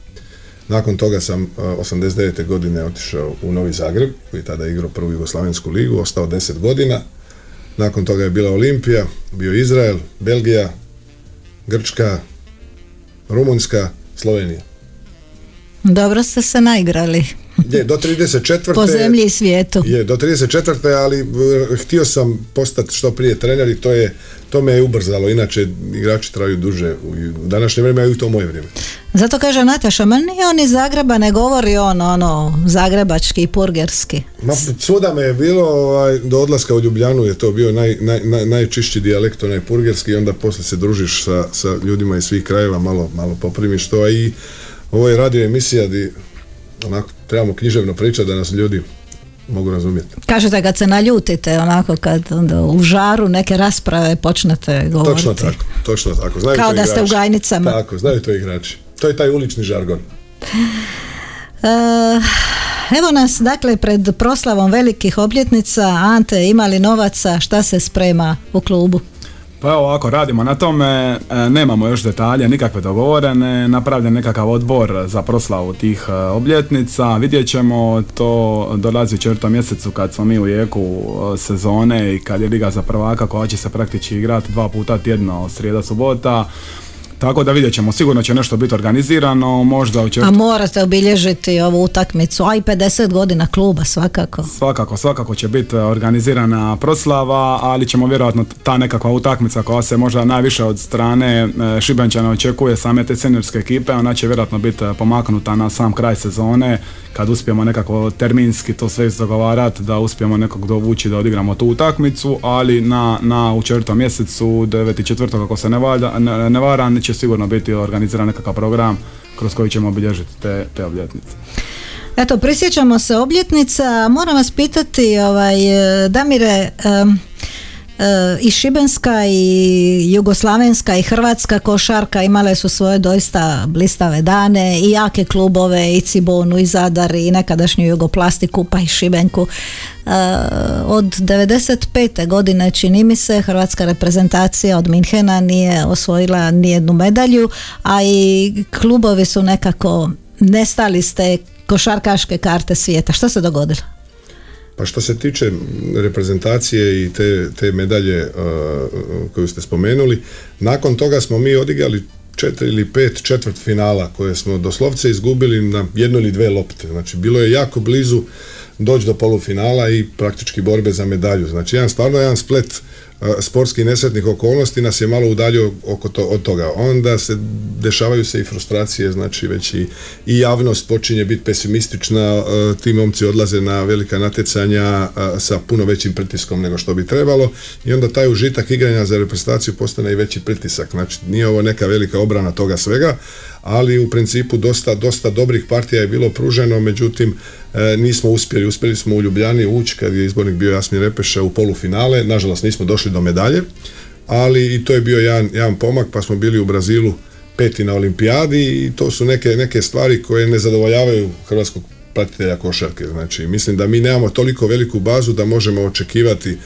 Nakon toga sam a, 89. godine otišao u Novi Zagreb, koji je tada igrao prvu Jugoslavensku ligu, ostao 10 godina. Nakon toga je bila Olimpija, bio Izrael, Belgija, Grčka, Rumunjska, Slovenija. Dobro ste se naigrali. Je, do 34. Po zemlji i svijetu. Je, do 34. ali e, htio sam postati što prije trener i to je to me je ubrzalo, inače igrači traju duže u u današnje vrijeme, a i u to moje vrijeme. Zato kaže Nataša, ma nije on iz Zagreba, ne govori on ono zagrebački i purgerski. Ma, svuda me je bilo, ovaj, do odlaska u Ljubljanu je to bio naj, naj, naj, najčišći dijalekt, onaj purgerski i onda poslije se družiš sa, sa ljudima iz svih krajeva, malo, malo poprimiš to, a i ovo je radio emisija di onako trebamo književno pričati da nas ljudi mogu razumjeti. Kažete kad se naljutite, onako kad onda u žaru neke rasprave počnete govoriti. Točno tako, točno tako. Znaju Kao to da ste igrači. u Gajnicama. Tako, znaju to igrači. To je taj ulični žargon. E, evo nas, dakle, pred proslavom velikih obljetnica, Ante, imali novaca, šta se sprema u klubu? Pa evo ovako, radimo na tome, e, nemamo još detalje, nikakve dogovorene, napravljen nekakav odbor za proslavu tih e, obljetnica, vidjet ćemo, to dolazi u četvrtom mjesecu kad smo mi u jeku e, sezone i kad je Liga za prvaka koja će se praktički igrati dva puta tjedno, srijeda, subota, tako da vidjet ćemo, sigurno će nešto biti organizirano, možda u A morate obilježiti ovu utakmicu, a i 50 godina kluba svakako. Svakako, svakako će biti organizirana proslava, ali ćemo vjerojatno ta nekakva utakmica koja se možda najviše od strane e, Šibenčana očekuje same te seniorske ekipe, ona će vjerojatno biti e, pomaknuta na sam kraj sezone, kad uspijemo nekako terminski to sve izdogovarati, da uspijemo nekog dovući da odigramo tu utakmicu, ali na, na u četvrtom mjesecu, 9. četvrtog ako se ne, valja, ne, ne varam, će sigurno biti organiziran nekakav program kroz koji ćemo obilježiti te, te obljetnice. Eto, prisjećamo se obljetnica, moram vas pitati, ovaj, e, Damire, i Šibenska i Jugoslavenska i Hrvatska košarka imale su svoje doista blistave dane i jake klubove i Cibonu i Zadar i nekadašnju Jugoplastiku pa i Šibenku. E, od 95. godine čini mi se Hrvatska reprezentacija od Minhena nije osvojila nijednu medalju, a i klubovi su nekako nestali ste košarkaške karte svijeta. Što se dogodilo? Pa što se tiče reprezentacije i te, te medalje koju ste spomenuli, nakon toga smo mi odigrali četiri ili pet četvrt finala koje smo doslovce izgubili na jednu ili dve lopte. Znači bilo je jako blizu doći do polufinala i praktički borbe za medalju. Znači jedan stvarno jedan splet sportskih nesretnih okolnosti nas je malo udaljio oko to, od toga. Onda se dešavaju se i frustracije, znači već i, i javnost počinje biti pesimistična, ti momci odlaze na velika natjecanja sa puno većim pritiskom nego što bi trebalo i onda taj užitak igranja za reprezentaciju postane i veći pritisak. Znači nije ovo neka velika obrana toga svega, ali u principu dosta, dosta dobrih partija je bilo pruženo, međutim nismo uspjeli, uspjeli smo u Ljubljani ući kad je izbornik bio Jasmin Repeša u polufinale, nažalost nismo došli do medalje, ali i to je bio jedan, jedan pomak, pa smo bili u Brazilu peti na olimpijadi i to su neke, neke stvari koje ne zadovoljavaju hrvatskog pratitelja košarke. Znači, mislim da mi nemamo toliko veliku bazu da možemo očekivati e,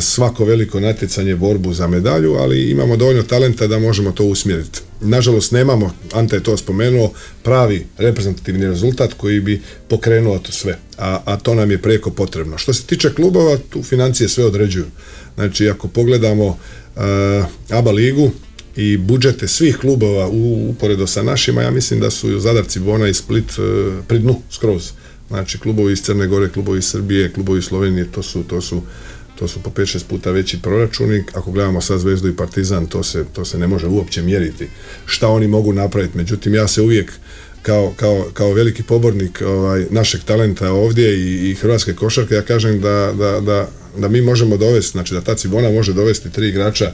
svako veliko natjecanje, borbu za medalju, ali imamo dovoljno talenta da možemo to usmjeriti. Nažalost, nemamo, Ante je to spomenuo, pravi reprezentativni rezultat koji bi pokrenuo to sve, a, a to nam je preko potrebno. Što se tiče klubova, tu financije sve određuju. Znači, ako pogledamo e, ABA ligu, i budžete svih klubova u uporedo sa našima, ja mislim da su Zadar, Cibona i Split e, pri dnu skroz. Znači klubovi iz Crne Gore, klubovi iz Srbije, klubovi iz Slovenije, to su, to su to su po 5-6 puta veći proračuni, ako gledamo sad Zvezdu i Partizan, to se, to se ne može uopće mjeriti šta oni mogu napraviti, međutim ja se uvijek kao, kao, kao veliki pobornik ovaj, našeg talenta ovdje i, i hrvatske košarke, ja kažem da, da, da, da mi možemo dovesti, znači da ta Cibona može dovesti tri igrača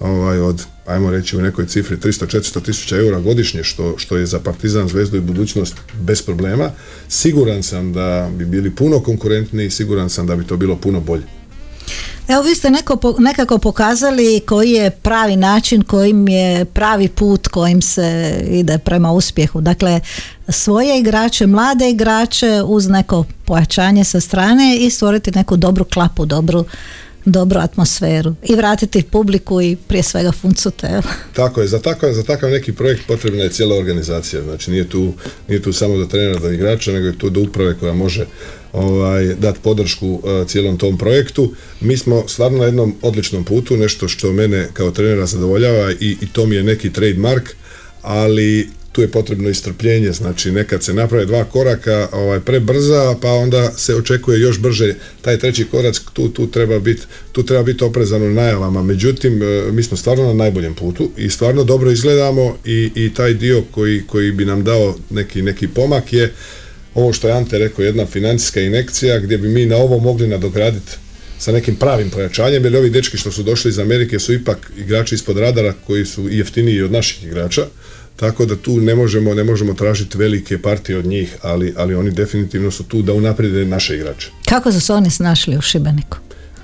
ovaj, od, ajmo reći u nekoj cifri 300-400 tisuća eura godišnje, što, što je za Partizan, Zvezdu i budućnost bez problema. Siguran sam da bi bili puno konkurentniji, siguran sam da bi to bilo puno bolje. Evo vi ste neko, nekako pokazali koji je pravi način, kojim je pravi put kojim se ide prema uspjehu. Dakle, svoje igrače, mlade igrače uz neko pojačanje sa strane i stvoriti neku dobru klapu, dobru, dobru atmosferu i vratiti publiku i prije svega funcute. evo. Tako je, za takav, za takav neki projekt potrebna je cijela organizacija, znači nije tu, nije tu samo do trenera, do igrača, nego je tu do uprave koja može ovaj, dati podršku uh, cijelom tom projektu. Mi smo stvarno na jednom odličnom putu, nešto što mene kao trenera zadovoljava i, i to mi je neki trademark, ali tu je potrebno i strpljenje, znači nekad se naprave dva koraka ovaj, prebrza, pa onda se očekuje još brže taj treći korak, tu, tu treba biti tu treba biti oprezano najavama, međutim e, mi smo stvarno na najboljem putu i stvarno dobro izgledamo i, i taj dio koji, koji bi nam dao neki, neki pomak je ovo što je Ante rekao, jedna financijska inekcija gdje bi mi na ovo mogli nadograditi sa nekim pravim pojačanjem, jer ovi dečki što su došli iz Amerike su ipak igrači ispod radara koji su jeftiniji od naših igrača, tako da tu ne možemo, ne možemo tražiti velike partije od njih, ali, ali oni definitivno su tu da unaprijede naše igrače. Kako su se oni snašli u Šibeniku?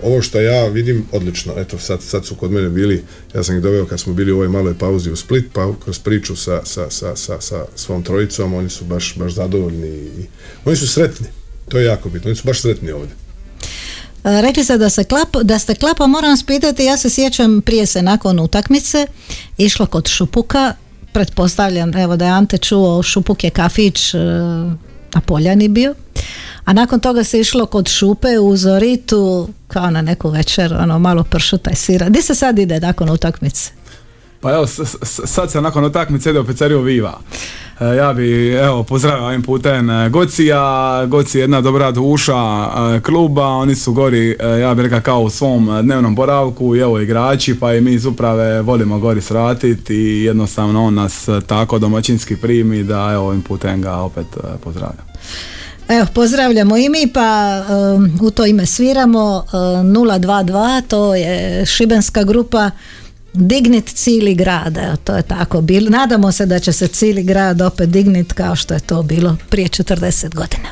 Ovo što ja vidim, odlično, eto sad, sad su kod mene bili, ja sam ih doveo kad smo bili u ovoj maloj pauzi u Split, pa kroz priču sa, sa, sa, sa, sa svom trojicom, oni su baš, baš zadovoljni i oni su sretni, to je jako bitno, oni su baš sretni ovdje. E, Rekli ste da, se klap, da ste klapa, moram vas ja se sjećam prije se nakon utakmice išlo kod Šupuka, pretpostavljam evo da je Ante čuo, Šupuk je kafić e, na Poljani bio, a nakon toga se išlo kod Šupe u Zoritu kao na neku večer, ono malo pršuta i sira. Di se sad ide nakon utakmice? Pa evo, sad se nakon utakmice ide u pizzeriju Viva. E, ja bi, evo, pozdravio ovim putem e, Gocija, Goci je jedna dobra duša e, kluba, oni su gori, ja bih rekao, kao u svom dnevnom boravku i evo igrači, pa i mi iz uprave volimo gori sratiti i jednostavno on nas tako domaćinski primi da evo ovim putem ga opet pozdravljam. Evo, pozdravljamo i mi, pa um, u to ime sviramo uh, 022, to je šibenska grupa Dignit cili grad, evo, to je tako bilo. Nadamo se da će se cili grad opet dignit kao što je to bilo prije 40 godina.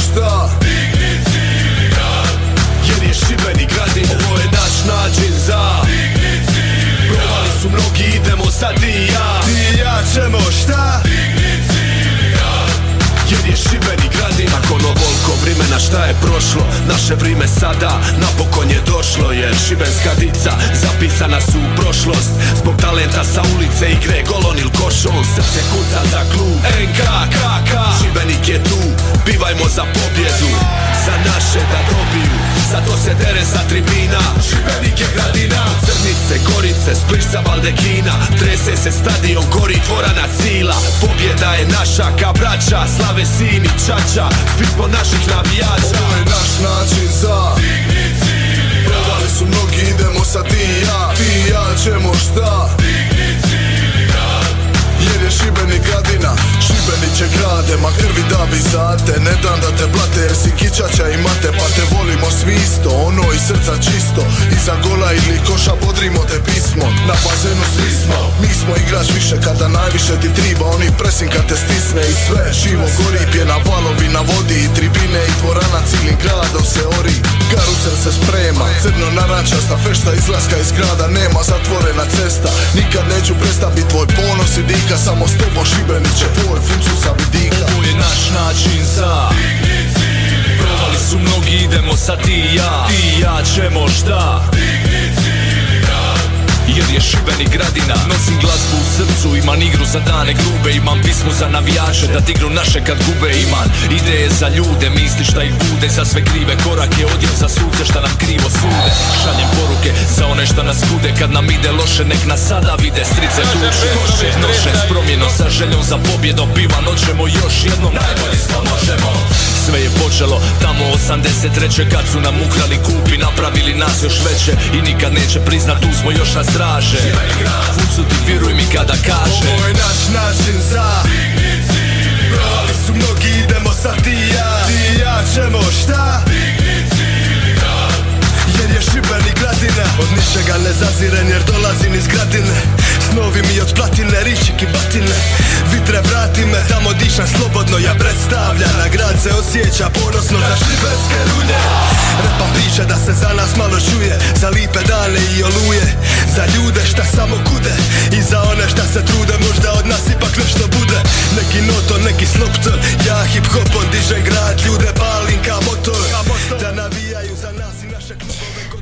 Ćemo šta je prošlo? Naše vrijeme sada napokon je došlo Jer šibenska dica zapisana su u prošlost. Zbog talenta sa ulice igre golon il košon Srce kuca za klub NKKK Šibenik je tu, bivajmo za pobjedu Za naše da dobiju. Zato se dere sa tribina. Šibenik je gradina. Crnice, Gorice, Spliš sa Baldekina Trese se stadion, gori dvorana cila. Pobjeda je naša ka braća. Slave sin i čača. Pismo naših navijača. Ovo je naš način za Prodali su mnogi, idemo sa ti i ja Ti i ja ćemo šta? Jer je Šibenik gradina Šibenik će grade, ma krvi da bi zate. Ne dam da te blate jer si kičača i mate Pa te volimo svi isto, ono iz srca čisto Iza gola ili koša bodrimo te pismo. Na bazenu svi smo Mi smo igrač više kada najviše ti triba. Oni pressing kad te stisne i sve. Živo gori, pjena valovi na vodi I tribine i dvorana cijelim gradom se ori. Karusel se sprema, crno na načasta Fešta izlaska iz grada, nema zatvorena cesta. Nikad neću prestat bit tvoj ponos i dika Samo s tobom Šibeniće, tvoj funcu sa vidika Ovo je naš način za Provali su mnogi, idemo sa ti i ja. Ti i ja ćemo šta jer je Šibenik gradina. Nosim glazbu u srcu, imam igru za dane grube Imam pismu za navijače, da dignu naše kad gube Imam ideje za ljude, misli šta ih bude Za sve krive korake, odjev za suce šta nam krivo sude. Šaljem poruke za one šta nas kude Kad nam ide loše, nek nas sada vide. Strice tuče, noše, noše S promjenom, sa željom za pobjedom. Piva noćemo još jednom, najbolji smo, možemo sve je počelo tamo 83. kad su nam ukrali kupi Napravili nas još veće. I nikad neće priznat tu smo još na straže. Fucu ti vjeruj mi kada kaže. Ovo je naš način za Provali su mnogi, idemo sa ti i ja. Ti i ja ćemo šta? Jer je Šibenik gradina Od ničega ne zaziren jer dolazim iz gradine Snovi mi od platine, ričik i batine. Vitre vrati me, tamo dišam slobodno Ja predstavljam, na grad se osjeća ponosno za šibenske rulje Repam priče da se za nas malo čuje Za lipe dane i oluje. Za ljude šta samo kude I za one šta se trude Možda od nas ipak nešto bude. Neki noto, neki slopton Ja hip hopom dižem grad Ljude palim ka motor. Da navijaju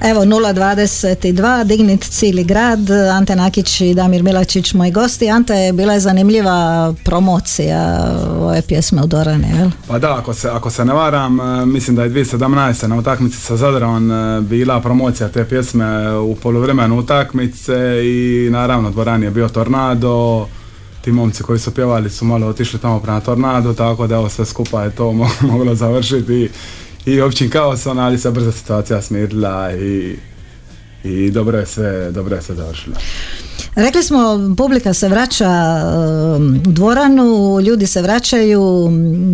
Evo 022, Dignit cijeli grad, Ante Nakić i Damir Milačić moji gosti. Ante, bila je zanimljiva promocija ove pjesme u Dorani, jel? Pa da, ako se, ako se ne varam, e, mislim da je 2017. na utakmici sa Zadrom e, bila promocija te pjesme u poluvremenu utakmice i naravno dvoran je bio Tornado, ti momci koji su pjevali su malo otišli tamo prema Tornado, tako da evo sve skupa je to mo- moglo završiti i općim kaosom, ali se brzo situacija smirila i, i dobro je sve, dobro je sve završilo. Rekli smo, publika se vraća um, u dvoranu, ljudi se vraćaju,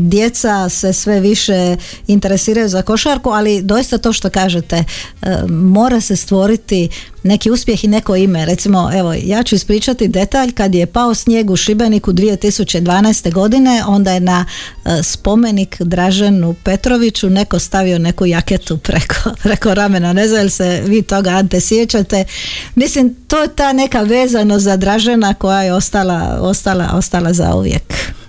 djeca se sve više interesiraju za košarku, ali doista to što kažete, um, mora se stvoriti neki uspjeh i neko ime. Recimo, evo, ja ću ispričati detalj, kad je pao snijeg u Šibeniku 2012. godine, onda je na uh, spomenik Draženu Petroviću neko stavio neku jaketu preko, preko ramena. Ne znam se vi toga Ante sjećate. Mislim, to je ta neka vezano za Dražena koja je ostala, ostala, ostala za uvijek.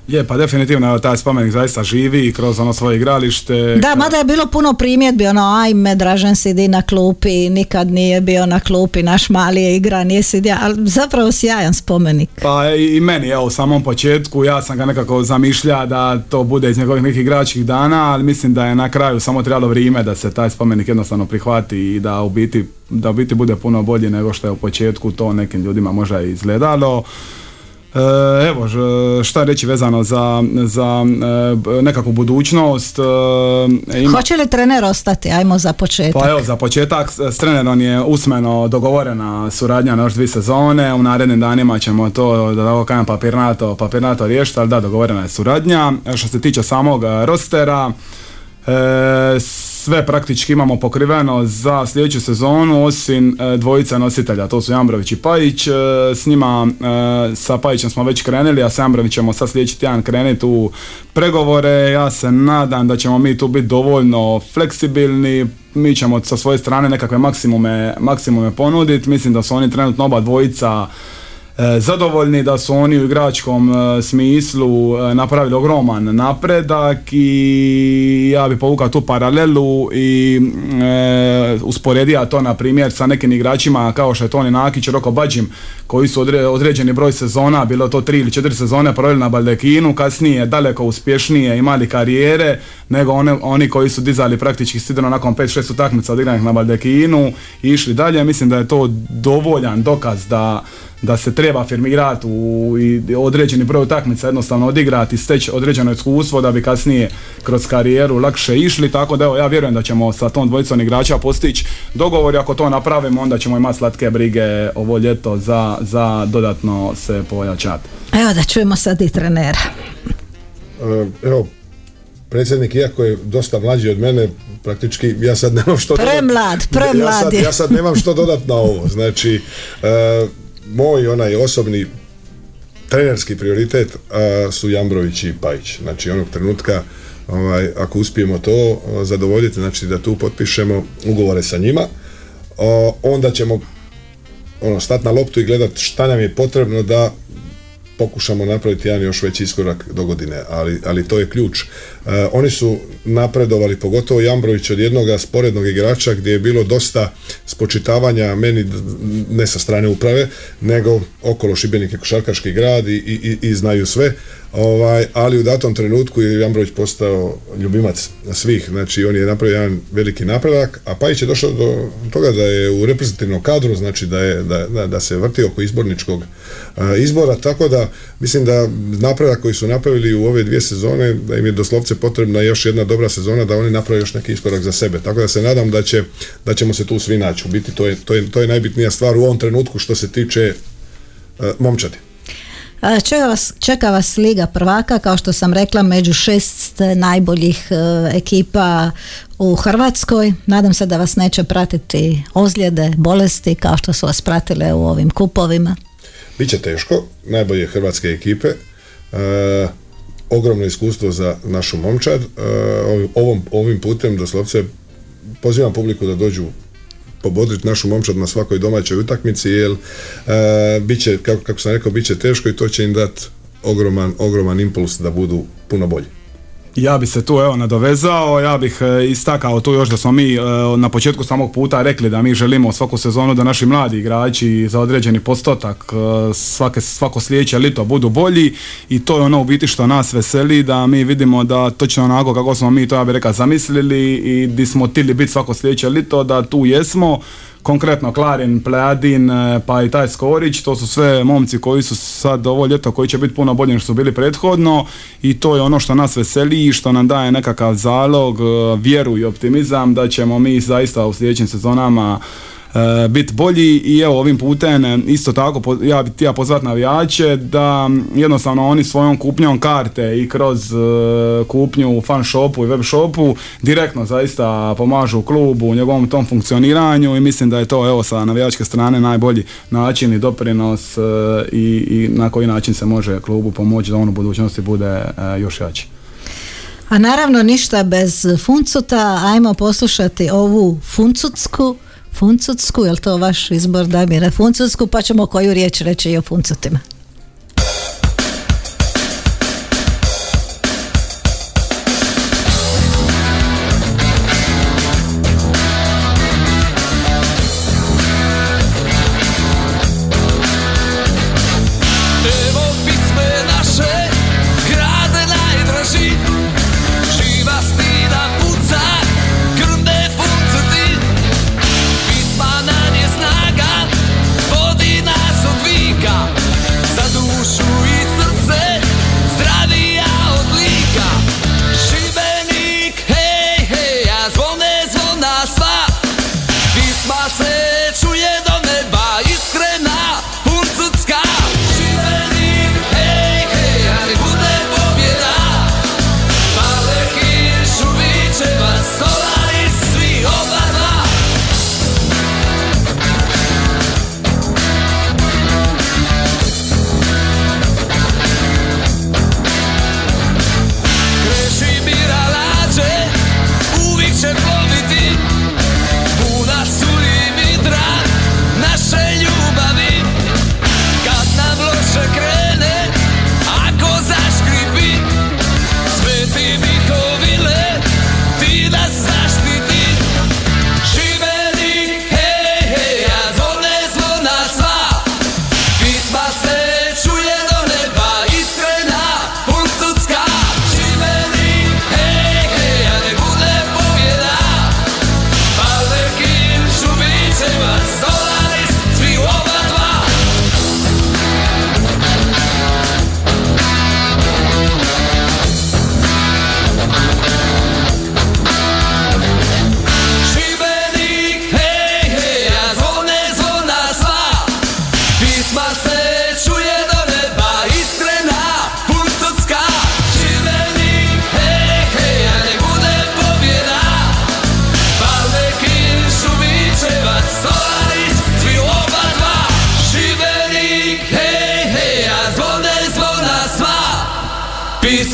Je, pa definitivno taj spomenik zaista živi kroz ono svoje igralište. Da, mada je bilo puno primjedbi, ono, ajme, Dražen sidi na klupi, nikad nije bio na klupi, naš mali je igra, nije sidio, ali zapravo sjajan spomenik. Pa i i meni, evo, u samom početku, ja sam ga nekako zamišlja da to bude iz njegovih nekih igračkih dana, ali mislim da je na kraju samo trebalo vrijeme da se taj spomenik jednostavno prihvati i da u biti, da u biti bude puno bolji nego što je u početku to nekim ljudima možda izgledalo. E, evo, šta reći vezano za, za e, nekakvu budućnost. e, ima- Hoće li trener ostati? Ajmo za početak. pa evo, za početak s trenerom je usmeno dogovorena suradnja na još dvije sezone, u narednim danima ćemo to, da tako kažem, papirnato, papirnato riješiti, ali da, dogovorena je suradnja. Što se tiče samog rostera, sve praktički imamo pokriveno za sljedeću sezonu osim e, dvojice nositelja, to su Jambrović i Pajić. E, s njima, e, sa Pajićem smo već krenuli, a sa Jambrović ćemo sad sljedeći tjedan krenuti u pregovore. Ja se nadam da ćemo mi tu biti dovoljno fleksibilni, mi ćemo sa svoje strane nekakve maksimume, maksimume ponuditi. Mislim da su oni trenutno oba dvojica e, zadovoljni da su oni u igračkom e, smislu e, napravili ogroman napredak i ja bi povukao tu paralelu i e, usporedio to na primjer sa nekim igračima kao što je Toni Nakić, Roko Bađim koji su odre- određeni broj sezona, bilo to tri ili četiri sezone proveli na Baldekinu, kasnije daleko uspješnije imali karijere nego one, oni koji su dizali praktički sidro nakon 5-6 utakmica odigranih na Baldekinu i išli dalje. Mislim da je to dovoljan dokaz da da se treba afirmirati u i određeni broj utakmica jednostavno odigrati, steći određeno iskustvo da bi kasnije kroz karijeru lakše išli, tako da evo ja vjerujem da ćemo sa tom dvojicom igrača postići dogovor i ako to napravimo onda ćemo imati slatke brige ovo ljeto za, za dodatno se pojačati. Evo da čujemo sad i trenera. E, Evo, predsjednik, iako je dosta mlađi od mene, praktički ja sad nemam što dodat- Premlad, premlad ja sad, ja sad nemam što dodat na ovo. Znači, e, moj onaj osobni trenerski prioritet a, su Jambrović i Pajić. Znači, onog trenutka ovaj, ako uspijemo to a, zadovoljiti, znači da tu potpišemo ugovore sa njima, o, onda ćemo ono, stati na loptu i gledati šta nam je potrebno da pokušamo napraviti jedan još veći iskorak do godine, ali, ali to je ključ. E, oni su napredovali, pogotovo Jambrović od jednog sporednog igrača gdje je bilo dosta spočitavanja meni ne sa strane uprave, nego okolo Šibenik je košarkaški grad i, i, i znaju sve, ovaj, ali u datom trenutku je Jambrović postao ljubimac svih, znači on je napravio jedan veliki napredak, a Pajić je došao do toga da je u reprezentativnom kadru, znači da, je, da, da, da se vrti oko izborničkog izbora, tako da mislim da napredak koji su napravili u ove dvije sezone, da im je doslovce potrebna još jedna dobra sezona, da oni naprave još neki iskorak za sebe, tako da se nadam da, će, da ćemo se tu svi naći, u biti to je, to je, to je najbitnija stvar u ovom trenutku što se tiče a, momčadi. Čeka vas, čeka vas Liga prvaka, kao što sam rekla, među šest najboljih e, ekipa u Hrvatskoj. Nadam se da vas neće pratiti ozljede, bolesti, kao što su vas pratile u ovim kupovima. Biće teško, najbolje hrvatske ekipe, e, ogromno iskustvo za našu momčad. E, ovom, ovim putem doslovce pozivam publiku da dođu pobodriti našu momčad na svakoj domaćoj utakmici, jer e, bit će, kako, kako sam rekao, bit će teško i to će im dati ogroman, ogroman impuls da budu puno bolji. Ja bi se tu evo nadovezao, ja bih e, istakao tu još da smo mi e, na početku samog puta rekli da mi želimo svaku sezonu da naši mladi igrači za određeni postotak e, svake, svako sljedeće lito budu bolji i to je ono u biti što nas veseli da mi vidimo da točno onako kako smo mi to ja bih rekao zamislili i di smo tili biti svako sljedeće lito da tu jesmo konkretno Klarin, Plejadin, e, pa i taj Skorić, to su sve momci koji su sad ovo ljeto koji će biti puno bolji nego što su bili prethodno i to je ono što nas veseli i što nam daje nekakav zalog, e, vjeru i optimizam da ćemo mi zaista u sljedećim sezonama biti bolji i evo ovim putem e, isto tako ja bih htio pozvati navijače da jednostavno oni svojom kupnjom karte i kroz e, kupnju u fan shopu i web shopu direktno zaista pomažu klubu u njegovom tom funkcioniranju i mislim da je to evo sa navijačke strane najbolji način i doprinos e, i, i na koji način se može klubu pomoći da on u budućnosti bude e, još jači. A naravno ništa bez funcuta, ajmo poslušati ovu funcutsku, funcutsku, je li to vaš izbor Damire, funcutsku, pa ćemo koju riječ reći i o funcutima.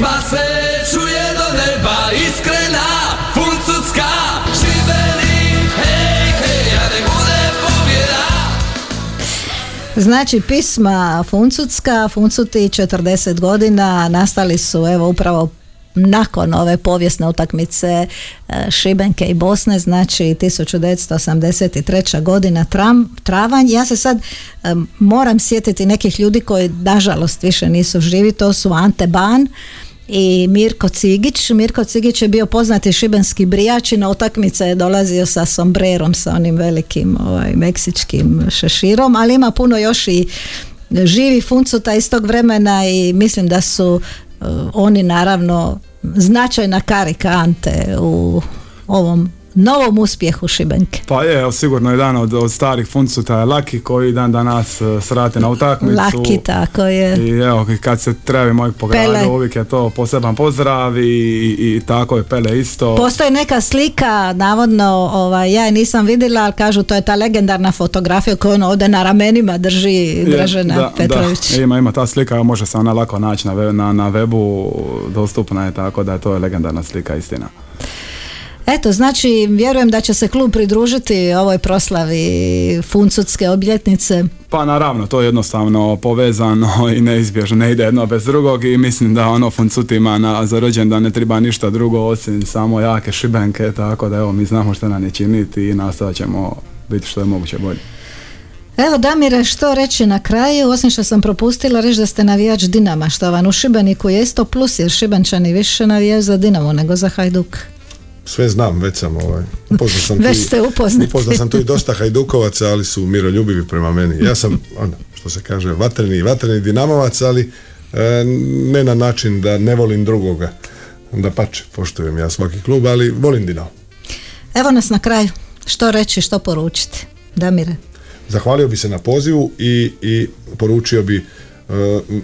Pisma se čuje do neba, iskrena, Šibenik, hej, hej, a ne bude Znači pisma Funcutska, Funcuti 40 godina nastali su evo upravo nakon ove povijesne utakmice e, Šibenke i Bosne, znači 1983. godina tram, travanj. Ja se sad e, moram sjetiti nekih ljudi koji nažalost više nisu živi, to su Ante Ban, i Mirko Cigić. Mirko Cigić je bio poznati šibenski brijač i na utakmice je dolazio sa sombrerom, sa onim velikim ovaj, meksičkim šeširom, ali ima puno još i živi funcuta iz tog vremena i mislim da su uh, oni naravno značajna karika Ante u ovom novom uspjehu Šibenke. Pa je, evo, sigurno jedan od, od starih funcuta je Laki koji dan danas uh, srati na utakmicu. Laki, tako je. I evo, kad se trebi moj po gradu, Pele. uvijek je to poseban pozdrav i, i, i tako je Pele isto. Postoji neka slika, navodno, ovaj, ja je nisam vidjela, ali kažu to je ta legendarna fotografija koju on ovdje na ramenima drži Je, Dražena da, Petrović. Da, ima, ima ta slika, može se ona lako naći na, na, na webu, dostupna je tako da je to je legendarna slika, istina. Eto, znači, vjerujem da će se klub pridružiti ovoj proslavi Funcutske obljetnice. Pa naravno, to je jednostavno povezano i neizbježno, ne ide jedno bez drugog i mislim da ono funcutima na, za rođendan ne treba ništa drugo osim samo jake šibenke, tako da evo mi znamo što nam je činiti i nastavit ćemo biti što je moguće bolje. Evo Damire, što reći na kraju, osim što sam propustila reći da ste navijač Dinama, što vam u Šibeniku je isto plus, jer Šibenčani više navijaju za Dinamo nego za Hajduk. Sve znam, već sam ovaj, upoznao sam Već tu, ste upoznati. upoznao sam tu i dosta hajdukovaca, ali su miroljubivi prema meni. Ja sam, ono, što se kaže, vatreni, vatreni dinamovac, ali e, ne na način da ne volim drugoga. Da pače, poštujem ja svaki klub, ali volim Dinamo. Evo nas na kraju, što reći, što poručiti? Damire. Zahvalio bi se na pozivu i, i poručio bi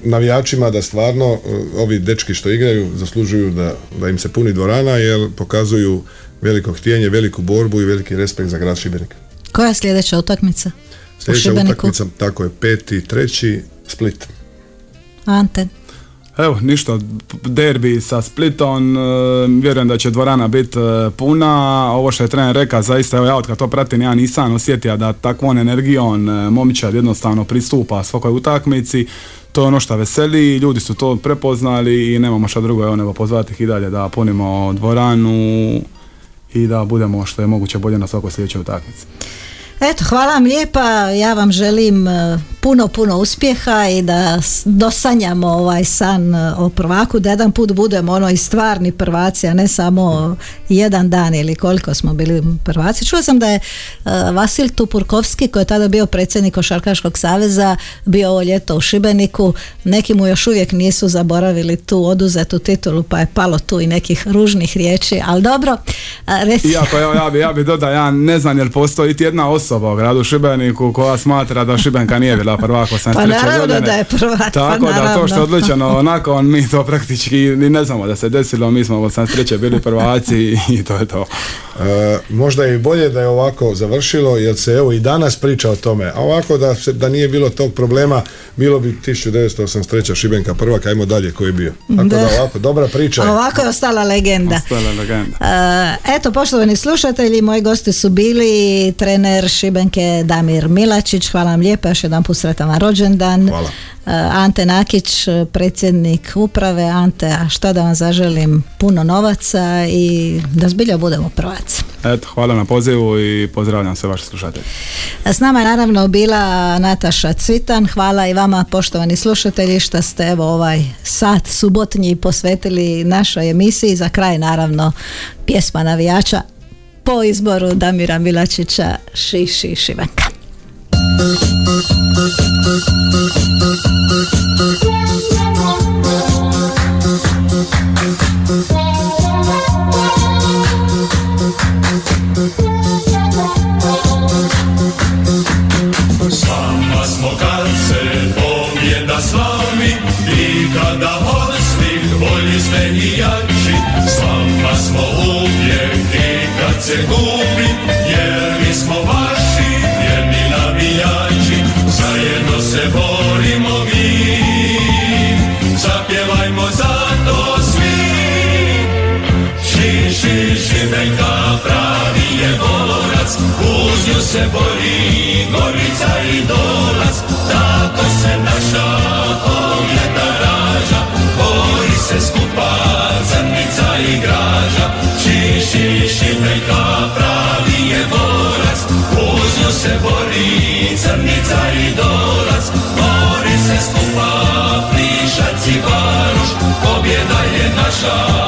navijačima da stvarno e, ovi dečki što igraju zaslužuju da, da im se puni dvorana jer pokazuju veliko htjenje, veliku borbu i veliki respekt za grad Šibenik. Koja je sljedeća utakmica? Sljedeća utakmica, tako je, peti, treći, Split. Ante. Evo, ništa, derbi sa Splitom, e, vjerujem da će dvorana biti e, puna, ovo što je trener rekao, zaista, evo ja od kad to pratim, ja nisam osjetio da takvom energijom e, momčad jednostavno pristupa svakoj utakmici, to je ono što veseli, ljudi su to prepoznali i nemamo šta drugo, evo nego pozvati ih i dalje da punimo dvoranu i da budemo što je moguće bolje na svakoj sljedećoj utakmici. Eto, hvala vam lijepa, ja vam želim puno, puno uspjeha i da dosanjamo ovaj san e, o prvaku, da jedan put budemo ono i stvarni prvaci, a ne samo jedan dan ili koliko smo bili prvaci. Čula sam da je e, Vasil Tupurkovski, koji je tada bio predsjednik Košarkaškog saveza, bio ovo ljeto u Šibeniku, neki mu još uvijek nisu zaboravili tu oduzetu titulu, pa je palo tu i nekih ružnih riječi, ali dobro, a, reci... Iako evo, ja bi, ja bi dodao, ja ne znam jel postoji jedna osoba u gradu Šibeniku koja smatra da Šibenka nije bila prvak 83. Pa naravno godine. da je prvak, pa Tako da to što je odlučeno onako, mi to praktički ni ne znamo da se desilo, mi smo 83. bili prvaci i to je to. E, možda je i bolje da je ovako završilo, jer se evo i danas priča o tome. A ovako da, se, da nije bilo tog problema, bilo bi 1983. Šibenka prvak, ajmo dalje koji je bio. Tako da, Da. ovako, dobra priča je. A Ovako je ostala legenda. Ostala legenda. E, Eto, poštovani slušatelji, moji gosti su bili trener Šibenke Damir Milačić, hvala vam lijepo, još jedan put sretan vam rođendan. Hvala. E, Ante Nakić, predsjednik uprave. Ante, a šta da vam zaželim? Puno novaca i da zbilja budemo prvaci. Eto, hvala na pozivu i pozdravljam sve vaše slušatelje. S nama je naravno bila Nataša Cvitan. Hvala i vama poštovani slušatelji što ste evo ovaj sat subotnji posvetili našoj emisiji. Za kraj naravno pjesma navijača po izboru Damira Milačića Šiši Šivenka. se bori Gorica i Dolaz, tako se naša omljeta raža, bori se skupa crnica i graža, šiši šipejka pravi je borac, Uzno se bori crnica i Dolaz, bori se skupa plišac i baruš, pobjeda je naša.